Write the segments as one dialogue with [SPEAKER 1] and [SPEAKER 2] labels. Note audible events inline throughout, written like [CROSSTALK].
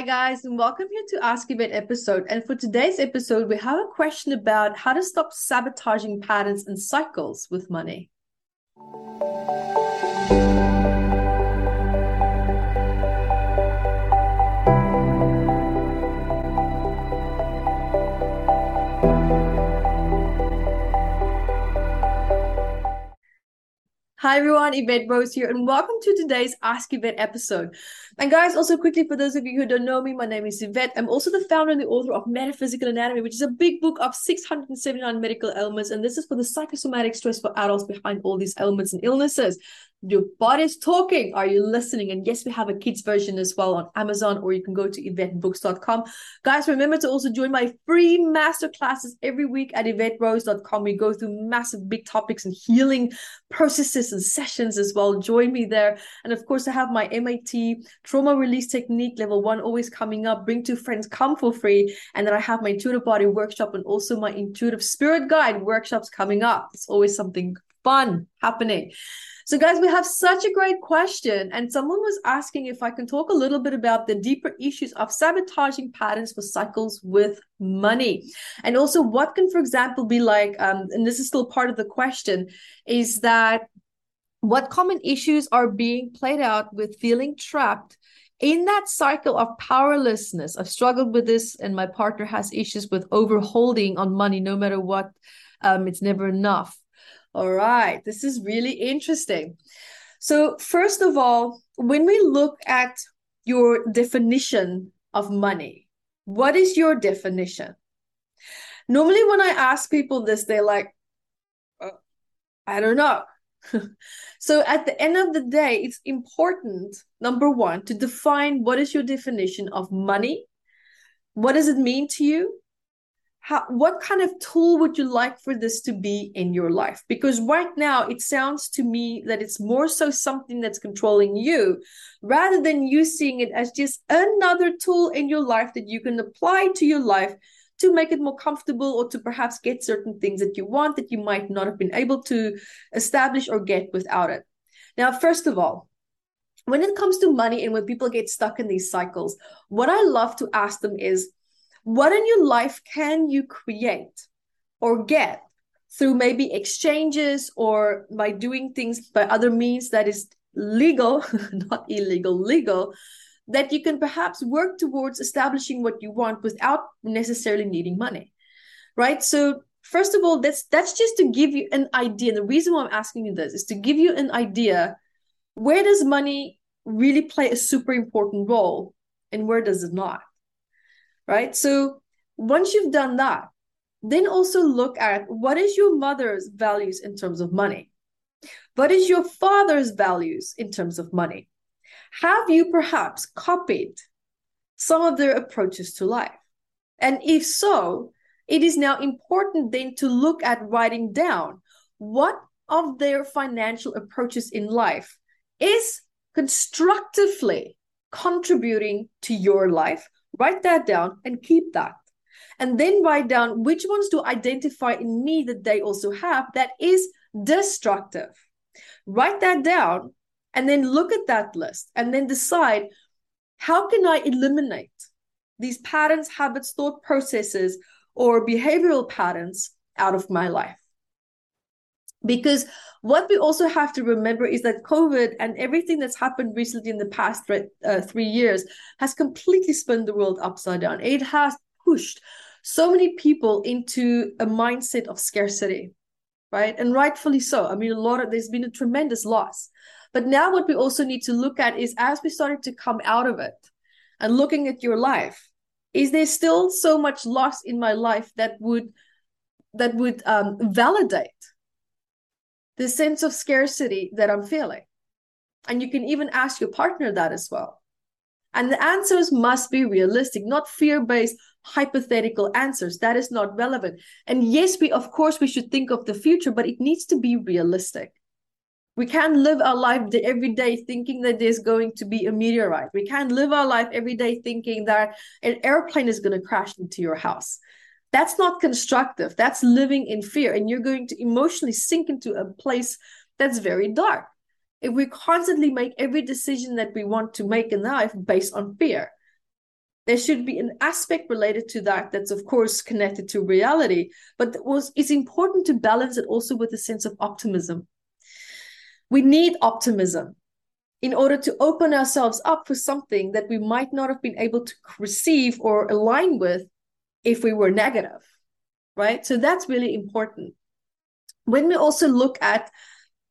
[SPEAKER 1] Hi, guys, and welcome here to Ask Yvette episode. And for today's episode, we have a question about how to stop sabotaging patterns and cycles with money. Hi everyone, Yvette Rose here, and welcome to today's Ask Yvette episode. And guys, also quickly for those of you who don't know me, my name is Yvette. I'm also the founder and the author of Metaphysical Anatomy, which is a big book of 679 medical ailments, and this is for the psychosomatic stress for adults behind all these ailments and illnesses. Your body's talking. Are you listening? And yes, we have a kids version as well on Amazon, or you can go to YvetteBooks.com. Guys, remember to also join my free master classes every week at YvetteRose.com. We go through massive big topics and healing processes and sessions as well. Join me there. And of course, I have my MIT trauma release technique level one always coming up. Bring two friends, come for free. And then I have my intuitive body workshop and also my intuitive spirit guide workshops coming up. It's always something fun happening. So, guys, we have such a great question. And someone was asking if I can talk a little bit about the deeper issues of sabotaging patterns for cycles with money. And also, what can, for example, be like, um, and this is still part of the question, is that what common issues are being played out with feeling trapped in that cycle of powerlessness? I've struggled with this, and my partner has issues with overholding on money no matter what. Um, it's never enough all right, this is really interesting. So, first of all, when we look at your definition of money, what is your definition? Normally, when I ask people this, they're like, uh, I don't know. So, at the end of the day, it's important, number one, to define what is your definition of money? What does it mean to you? how what kind of tool would you like for this to be in your life because right now it sounds to me that it's more so something that's controlling you rather than you seeing it as just another tool in your life that you can apply to your life to make it more comfortable or to perhaps get certain things that you want that you might not have been able to establish or get without it. Now first of all when it comes to money and when people get stuck in these cycles what i love to ask them is what in your life can you create or get through maybe exchanges or by doing things by other means that is legal, [LAUGHS] not illegal, legal, that you can perhaps work towards establishing what you want without necessarily needing money. Right? So first of all, that's that's just to give you an idea. And the reason why I'm asking you this is to give you an idea where does money really play a super important role and where does it not? right? So once you've done that, then also look at what is your mother's values in terms of money? What is your father's values in terms of money? Have you perhaps copied some of their approaches to life? And if so, it is now important then to look at writing down what of their financial approaches in life is constructively contributing to your life Write that down and keep that. And then write down which ones to identify in me that they also have that is destructive. Write that down and then look at that list and then decide how can I eliminate these patterns, habits, thought processes, or behavioral patterns out of my life. Because what we also have to remember is that COVID and everything that's happened recently in the past uh, three years has completely spun the world upside down. It has pushed so many people into a mindset of scarcity, right? And rightfully so. I mean, a lot of there's been a tremendous loss. But now, what we also need to look at is as we started to come out of it and looking at your life, is there still so much loss in my life that would that would um, validate the sense of scarcity that I'm feeling. And you can even ask your partner that as well. And the answers must be realistic, not fear based hypothetical answers. That is not relevant. And yes, we, of course, we should think of the future, but it needs to be realistic. We can't live our life every day thinking that there's going to be a meteorite. We can't live our life every day thinking that an airplane is going to crash into your house. That's not constructive. That's living in fear. And you're going to emotionally sink into a place that's very dark. If we constantly make every decision that we want to make in life based on fear, there should be an aspect related to that that's of course connected to reality but was it's important to balance it also with a sense of optimism we need optimism in order to open ourselves up for something that we might not have been able to receive or align with if we were negative right? So that's really important. When we also look at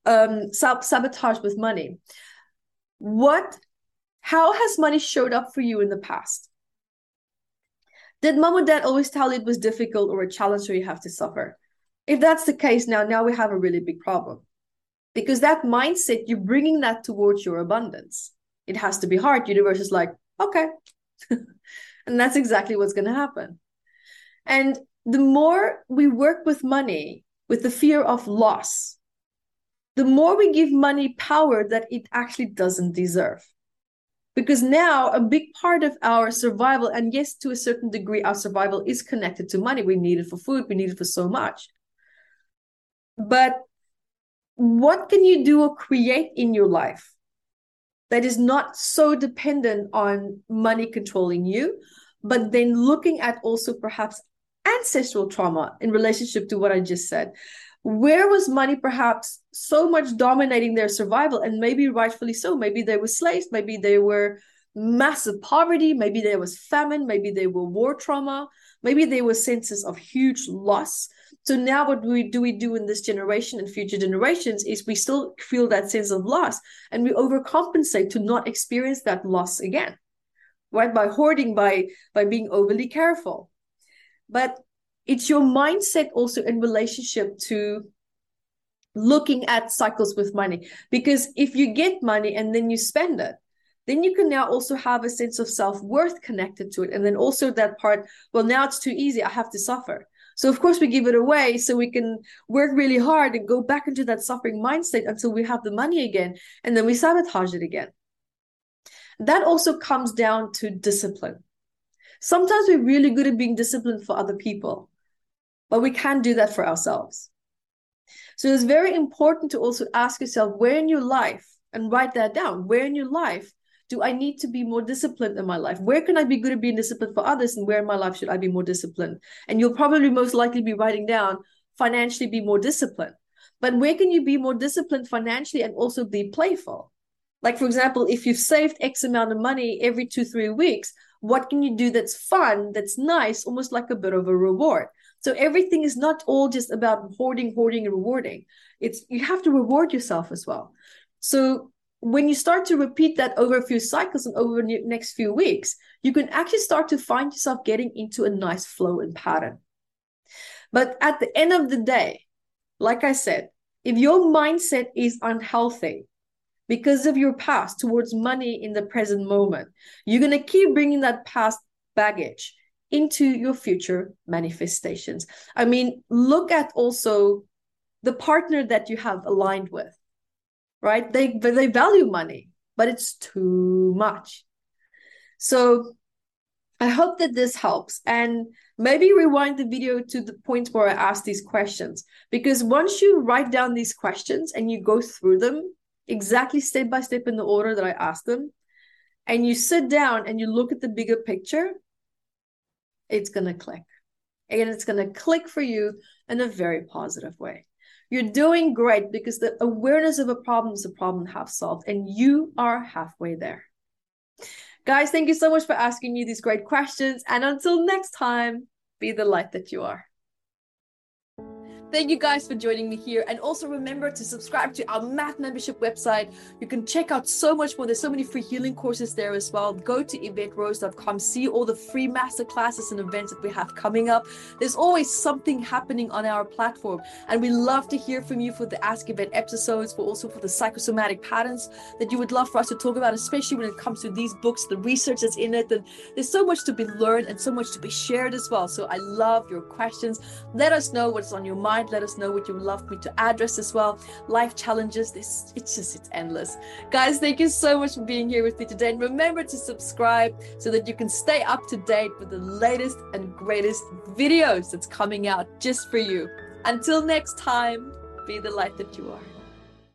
[SPEAKER 1] um, sabotage with money what how has money showed up for you in the past? Did mom or dad always tell you it was difficult or a challenge or you have to suffer? If that's the case now now we have a really big problem because that mindset you're bringing that towards your abundance. It has to be hard. Universe is like okay. [LAUGHS] And that's exactly what's going to happen. And the more we work with money with the fear of loss the more we give money power that it actually doesn't deserve. Because now a big part of our survival and yes to a certain degree our survival is connected to money. We need it for food. We need it for so much. But what can you do or create in your life that is not so dependent on money controlling you, but then looking at also perhaps ancestral trauma in relationship to what I just said. Where was money perhaps so much dominating their survival? And maybe rightfully so. Maybe they were slaves, maybe they were massive poverty, maybe there was famine, maybe there were war trauma, maybe there were senses of huge loss so now what we do we do in this generation and future generations is we still feel that sense of loss and we overcompensate to not experience that loss again. Right? By hoarding, by by being overly careful. But it's your mindset also in relationship to looking at cycles with money. Because if you get money and then you spend it, then you can now also have a sense of self worth connected to it. And then also that part, well, now it's too easy. I have to suffer. So of course we give it away so we can work really hard and go back into that suffering mindset until we have the money again and then we sabotage it again. That also comes down to discipline. Sometimes we're really good at being disciplined for other people, but we can't do that for ourselves. So it's very important to also ask yourself where in your life and write that down. Where in your life do I need to be more disciplined in my life? Where can I be good at being disciplined for others? And where in my life should I be more disciplined? And you'll probably most likely be writing down financially be more disciplined. But where can you be more disciplined financially and also be playful? Like, for example, if you've saved X amount of money every two, three weeks, what can you do that's fun, that's nice, almost like a bit of a reward? So everything is not all just about hoarding, hoarding, and rewarding. It's you have to reward yourself as well. So when you start to repeat that over a few cycles and over the next few weeks, you can actually start to find yourself getting into a nice flow and pattern. But at the end of the day, like I said, if your mindset is unhealthy because of your past towards money in the present moment, you're going to keep bringing that past baggage into your future manifestations. I mean, look at also the partner that you have aligned with right? They they value money, but it's too much. So I hope that this helps and maybe rewind the video to the point where I ask these questions because once you write down these questions and you go through them exactly step by step in the order that I asked them and you sit down and you look at the bigger picture it's going to click and it's going to click for you in a very positive way you're doing great because the awareness of a problem is a problem half solved, and you are halfway there. Guys, thank you so much for asking me these great questions. And until next time, be the light that you are. Thank you guys for joining me here. And also remember to subscribe to our math membership website. You can check out so much more. There's so many free healing courses there as well. Go to YvetteRose.com, see all the free master classes and events that we have coming up. There's always something happening on our platform. And we love to hear from you for the Ask Yvette episodes, but also for the psychosomatic patterns that you would love for us to talk about, especially when it comes to these books, the research that's in it. And there's so much to be learned and so much to be shared as well. So I love your questions. Let us know what's on your mind mind. Let us know what you would love me to address as well. Life challenges, this it's just it's endless. Guys, thank you so much for being here with me today. And remember to subscribe so that you can stay up to date with the latest and greatest videos that's coming out just for you. Until next time, be the light that you are.